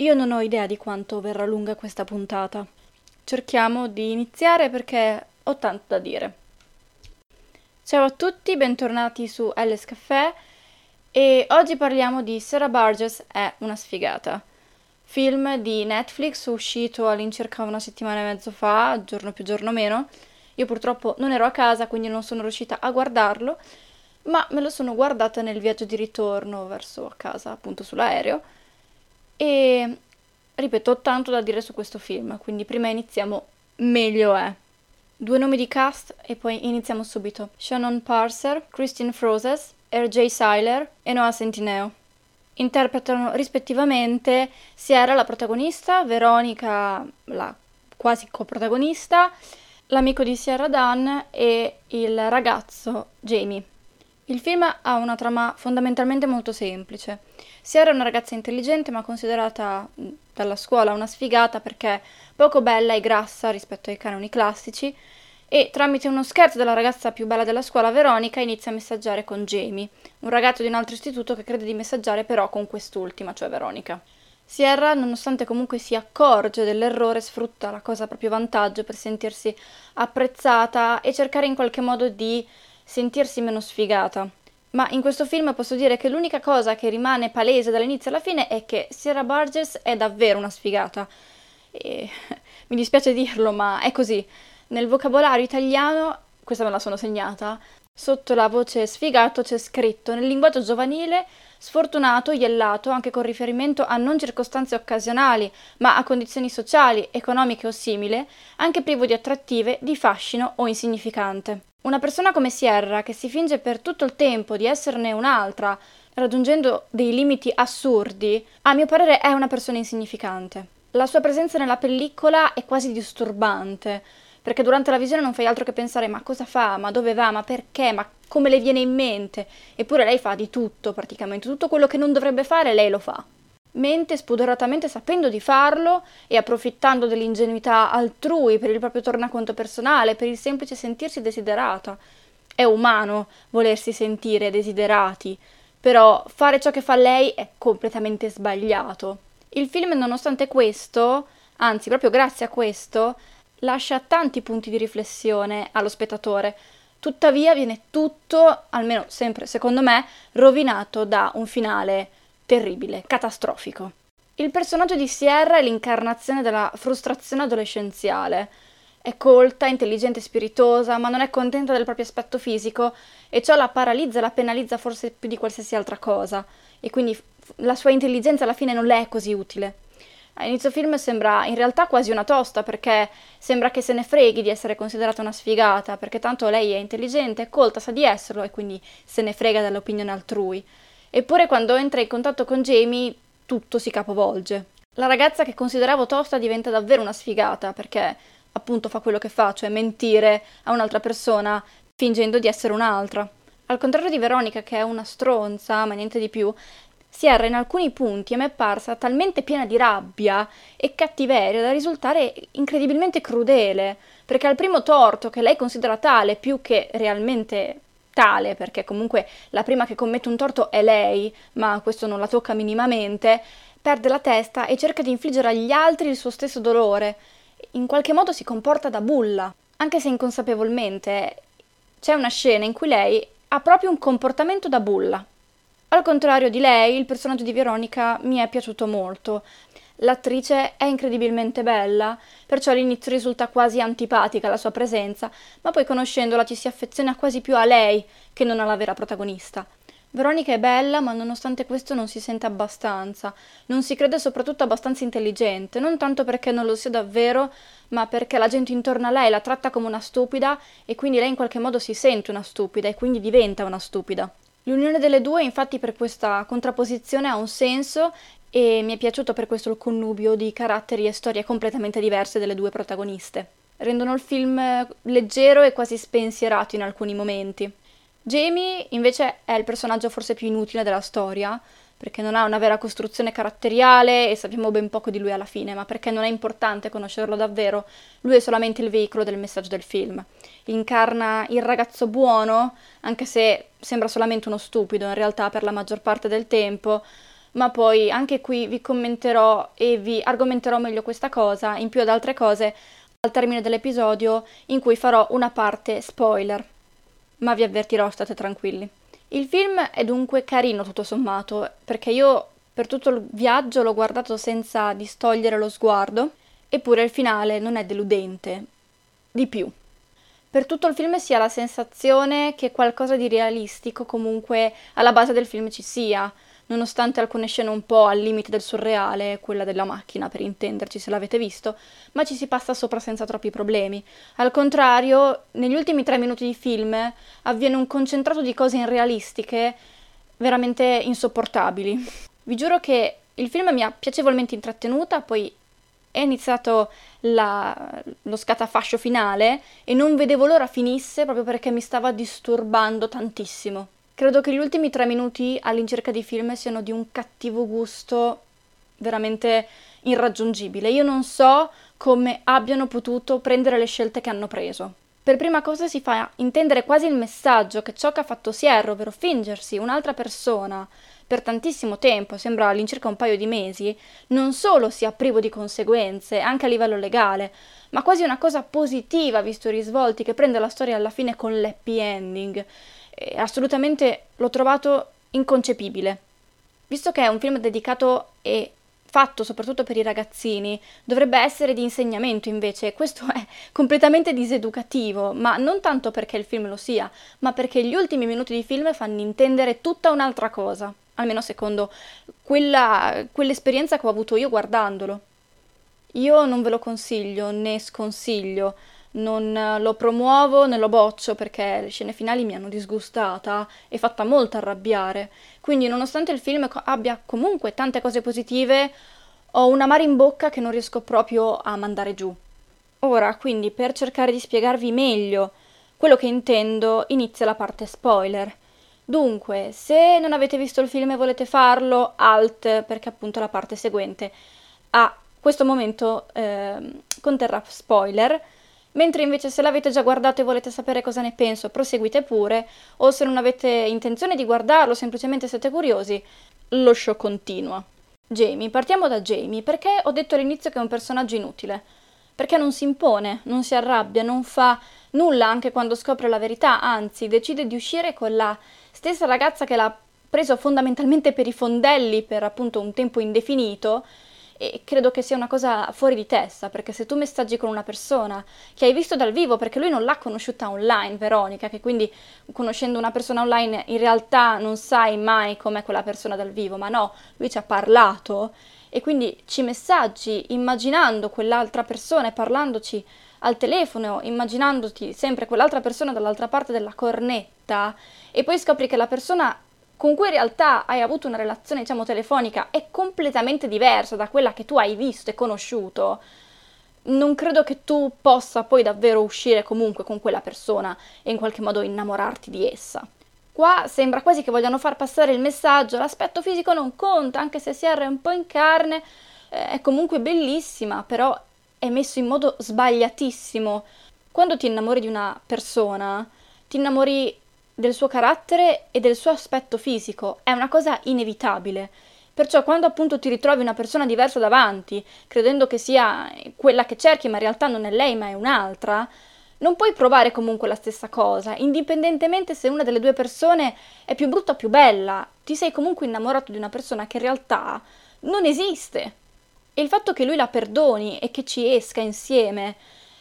io non ho idea di quanto verrà lunga questa puntata. Cerchiamo di iniziare perché ho tanto da dire. Ciao a tutti, bentornati su Alice Caffè e oggi parliamo di Sarah Burgess è una sfigata. Film di Netflix uscito all'incirca una settimana e mezzo fa, giorno più giorno meno. Io purtroppo non ero a casa, quindi non sono riuscita a guardarlo, ma me lo sono guardata nel viaggio di ritorno verso casa, appunto sull'aereo e ripeto, ho tanto da dire su questo film, quindi prima iniziamo, meglio è. Due nomi di cast e poi iniziamo subito. Shannon Parser, Christine Froses, R.J. Seiler e Noah Centineo. Interpretano rispettivamente Sierra, la protagonista, Veronica, la quasi coprotagonista, l'amico di Sierra Dan e il ragazzo Jamie. Il film ha una trama fondamentalmente molto semplice. Sierra è una ragazza intelligente ma considerata dalla scuola una sfigata perché poco bella e grassa rispetto ai canoni classici e tramite uno scherzo della ragazza più bella della scuola, Veronica, inizia a messaggiare con Jamie, un ragazzo di un altro istituto che crede di messaggiare però con quest'ultima, cioè Veronica. Sierra, nonostante comunque si accorge dell'errore, sfrutta la cosa a proprio vantaggio per sentirsi apprezzata e cercare in qualche modo di sentirsi meno sfigata. Ma in questo film posso dire che l'unica cosa che rimane palese dall'inizio alla fine è che Sierra Burgess è davvero una sfigata. E mi dispiace dirlo, ma è così. Nel vocabolario italiano, questa me la sono segnata, sotto la voce sfigato c'è scritto nel linguaggio giovanile sfortunato, iellato, anche con riferimento a non circostanze occasionali, ma a condizioni sociali, economiche o simile, anche privo di attrattive, di fascino o insignificante. Una persona come Sierra, che si finge per tutto il tempo di esserne un'altra, raggiungendo dei limiti assurdi, a mio parere è una persona insignificante. La sua presenza nella pellicola è quasi disturbante, perché durante la visione non fai altro che pensare ma cosa fa, ma dove va, ma perché, ma come le viene in mente. Eppure lei fa di tutto praticamente, tutto quello che non dovrebbe fare lei lo fa mente spudoratamente sapendo di farlo e approfittando dell'ingenuità altrui per il proprio tornaconto personale, per il semplice sentirsi desiderata. È umano volersi sentire desiderati, però fare ciò che fa lei è completamente sbagliato. Il film, nonostante questo, anzi proprio grazie a questo, lascia tanti punti di riflessione allo spettatore. Tuttavia viene tutto, almeno sempre secondo me, rovinato da un finale terribile, catastrofico. Il personaggio di Sierra è l'incarnazione della frustrazione adolescenziale. È colta, intelligente e spiritosa, ma non è contenta del proprio aspetto fisico e ciò la paralizza e la penalizza forse più di qualsiasi altra cosa. E quindi la sua intelligenza alla fine non le è così utile. A inizio film sembra in realtà quasi una tosta perché sembra che se ne freghi di essere considerata una sfigata, perché tanto lei è intelligente, è colta, sa di esserlo e quindi se ne frega dell'opinione altrui. Eppure quando entra in contatto con Jamie tutto si capovolge. La ragazza che consideravo tosta diventa davvero una sfigata perché appunto fa quello che fa, cioè mentire a un'altra persona fingendo di essere un'altra. Al contrario di Veronica che è una stronza, ma niente di più, Sierra in alcuni punti a me è parsa talmente piena di rabbia e cattiveria da risultare incredibilmente crudele, perché al primo torto che lei considera tale più che realmente tale, perché comunque la prima che commette un torto è lei, ma questo non la tocca minimamente, perde la testa e cerca di infliggere agli altri il suo stesso dolore. In qualche modo si comporta da bulla, anche se inconsapevolmente. C'è una scena in cui lei ha proprio un comportamento da bulla. Al contrario di lei, il personaggio di Veronica mi è piaciuto molto. L'attrice è incredibilmente bella, perciò all'inizio risulta quasi antipatica la sua presenza, ma poi conoscendola ci si affeziona quasi più a lei che non alla vera protagonista. Veronica è bella, ma nonostante questo non si sente abbastanza, non si crede soprattutto abbastanza intelligente, non tanto perché non lo sia davvero, ma perché la gente intorno a lei la tratta come una stupida e quindi lei in qualche modo si sente una stupida e quindi diventa una stupida. L'unione delle due infatti per questa contrapposizione ha un senso e mi è piaciuto per questo il connubio di caratteri e storie completamente diverse delle due protagoniste. Rendono il film eh, leggero e quasi spensierato in alcuni momenti. Jamie invece è il personaggio forse più inutile della storia, perché non ha una vera costruzione caratteriale e sappiamo ben poco di lui alla fine, ma perché non è importante conoscerlo davvero, lui è solamente il veicolo del messaggio del film. Incarna il ragazzo buono, anche se sembra solamente uno stupido in realtà per la maggior parte del tempo, ma poi anche qui vi commenterò e vi argomenterò meglio questa cosa, in più ad altre cose, al termine dell'episodio in cui farò una parte spoiler. Ma vi avvertirò, state tranquilli. Il film è dunque carino tutto sommato, perché io per tutto il viaggio l'ho guardato senza distogliere lo sguardo, eppure il finale non è deludente. Di più. Per tutto il film si ha la sensazione che qualcosa di realistico comunque alla base del film ci sia, nonostante alcune scene un po' al limite del surreale, quella della macchina per intenderci se l'avete visto, ma ci si passa sopra senza troppi problemi. Al contrario, negli ultimi tre minuti di film avviene un concentrato di cose irrealistiche veramente insopportabili. Vi giuro che il film mi ha piacevolmente intrattenuta, poi è iniziato la, lo scatafascio finale e non vedevo l'ora finisse proprio perché mi stava disturbando tantissimo. Credo che gli ultimi tre minuti all'incirca di film siano di un cattivo gusto veramente irraggiungibile. Io non so come abbiano potuto prendere le scelte che hanno preso. Per prima cosa si fa intendere quasi il messaggio che ciò che ha fatto Sierra, ovvero fingersi un'altra persona per tantissimo tempo, sembra all'incirca un paio di mesi, non solo sia privo di conseguenze, anche a livello legale, ma quasi una cosa positiva visto i risvolti che prende la storia alla fine con l'happy ending assolutamente l'ho trovato inconcepibile. Visto che è un film dedicato e fatto soprattutto per i ragazzini, dovrebbe essere di insegnamento invece, questo è completamente diseducativo, ma non tanto perché il film lo sia, ma perché gli ultimi minuti di film fanno intendere tutta un'altra cosa, almeno secondo quella, quell'esperienza che ho avuto io guardandolo. Io non ve lo consiglio né sconsiglio, non lo promuovo né lo boccio perché le scene finali mi hanno disgustata e fatta molto arrabbiare. Quindi, nonostante il film abbia comunque tante cose positive, ho un amaro in bocca che non riesco proprio a mandare giù. Ora, quindi, per cercare di spiegarvi meglio quello che intendo, inizia la parte spoiler. Dunque, se non avete visto il film e volete farlo, alt, perché appunto la parte seguente a questo momento eh, conterrà spoiler mentre invece se l'avete già guardato e volete sapere cosa ne penso, proseguite pure, o se non avete intenzione di guardarlo, semplicemente siete curiosi, lo show continua. Jamie, partiamo da Jamie, perché ho detto all'inizio che è un personaggio inutile. Perché non si impone, non si arrabbia, non fa nulla anche quando scopre la verità, anzi decide di uscire con la stessa ragazza che l'ha preso fondamentalmente per i fondelli per appunto un tempo indefinito e credo che sia una cosa fuori di testa, perché se tu messaggi con una persona che hai visto dal vivo, perché lui non l'ha conosciuta online, Veronica, che quindi conoscendo una persona online in realtà non sai mai com'è quella persona dal vivo, ma no, lui ci ha parlato e quindi ci messaggi immaginando quell'altra persona e parlandoci al telefono, immaginandoti sempre quell'altra persona dall'altra parte della cornetta e poi scopri che la persona con cui in realtà hai avuto una relazione, diciamo, telefonica è completamente diversa da quella che tu hai visto e conosciuto, non credo che tu possa poi davvero uscire comunque con quella persona e in qualche modo innamorarti di essa. Qua sembra quasi che vogliano far passare il messaggio, l'aspetto fisico non conta, anche se si è un po' in carne, eh, è comunque bellissima, però è messo in modo sbagliatissimo. Quando ti innamori di una persona, ti innamori del suo carattere e del suo aspetto fisico, è una cosa inevitabile. Perciò quando appunto ti ritrovi una persona diversa davanti, credendo che sia quella che cerchi, ma in realtà non è lei, ma è un'altra, non puoi provare comunque la stessa cosa, indipendentemente se una delle due persone è più brutta o più bella, ti sei comunque innamorato di una persona che in realtà non esiste. E il fatto che lui la perdoni e che ci esca insieme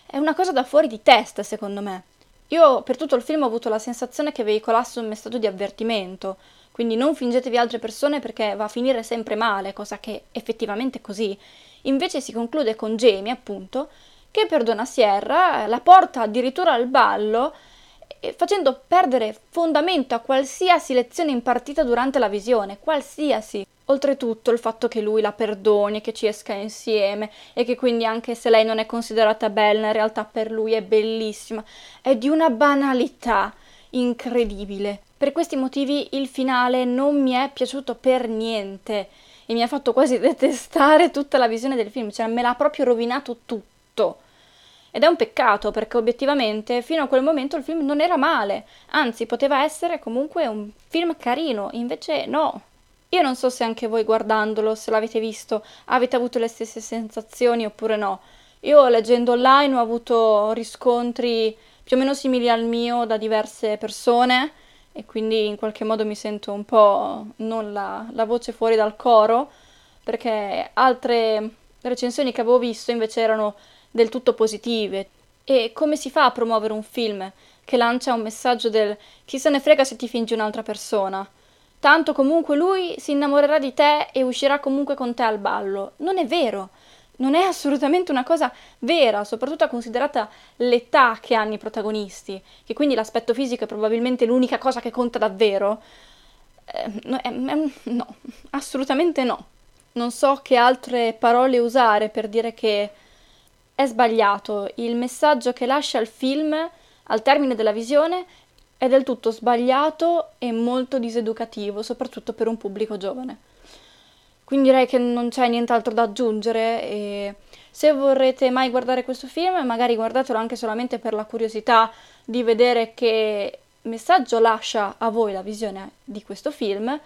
è una cosa da fuori di testa, secondo me. Io per tutto il film ho avuto la sensazione che veicolasse un messaggio di avvertimento, quindi non fingetevi altre persone perché va a finire sempre male, cosa che effettivamente è così. Invece si conclude con Jamie, appunto, che perdona Sierra, la porta addirittura al ballo, facendo perdere fondamento a qualsiasi lezione impartita durante la visione, qualsiasi. Oltretutto il fatto che lui la perdoni, che ci esca insieme e che quindi anche se lei non è considerata bella, in realtà per lui è bellissima, è di una banalità incredibile. Per questi motivi il finale non mi è piaciuto per niente e mi ha fatto quasi detestare tutta la visione del film, cioè me l'ha proprio rovinato tutto. Ed è un peccato perché obiettivamente fino a quel momento il film non era male, anzi poteva essere comunque un film carino, invece no, Io non so se anche voi guardandolo, se l'avete visto, avete avuto le stesse sensazioni oppure no. Io leggendo online ho avuto riscontri più o meno simili al mio da diverse persone e quindi in qualche modo mi sento un po' non la, la voce fuori dal coro perché altre recensioni che avevo visto invece erano del tutto positive. E come si fa a promuovere un film che lancia un messaggio del chi se ne frega se ti fingi un'altra persona? Tanto comunque lui si innamorerà di te e uscirà comunque con te al ballo. Non è vero non è assolutamente una cosa vera, soprattutto considerata l'età che hanno i protagonisti, che quindi l'aspetto fisico è probabilmente l'unica cosa che conta davvero. Eh, no, eh, no, assolutamente no. Non so che altre parole usare per dire che è sbagliato. Il messaggio che lascia il film al termine della visione è del tutto sbagliato e molto diseducativo, soprattutto per un pubblico giovane. Quindi direi che non c'è nient'altro da aggiungere e se vorrete mai guardare questo film, magari guardatelo anche solamente per la curiosità di vedere che messaggio lascia a voi la visione di questo film.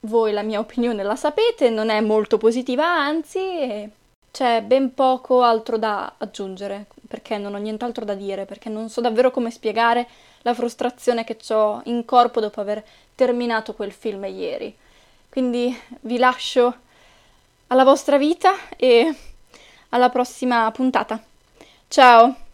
Voi la mia opinione la sapete, non è molto positiva, anzi c'è ben poco altro da aggiungere, perché non ho nient'altro da dire, perché non so davvero come spiegare la frustrazione che ho in corpo dopo aver terminato quel film ieri. Quindi vi lascio alla vostra vita e alla prossima puntata. Ciao!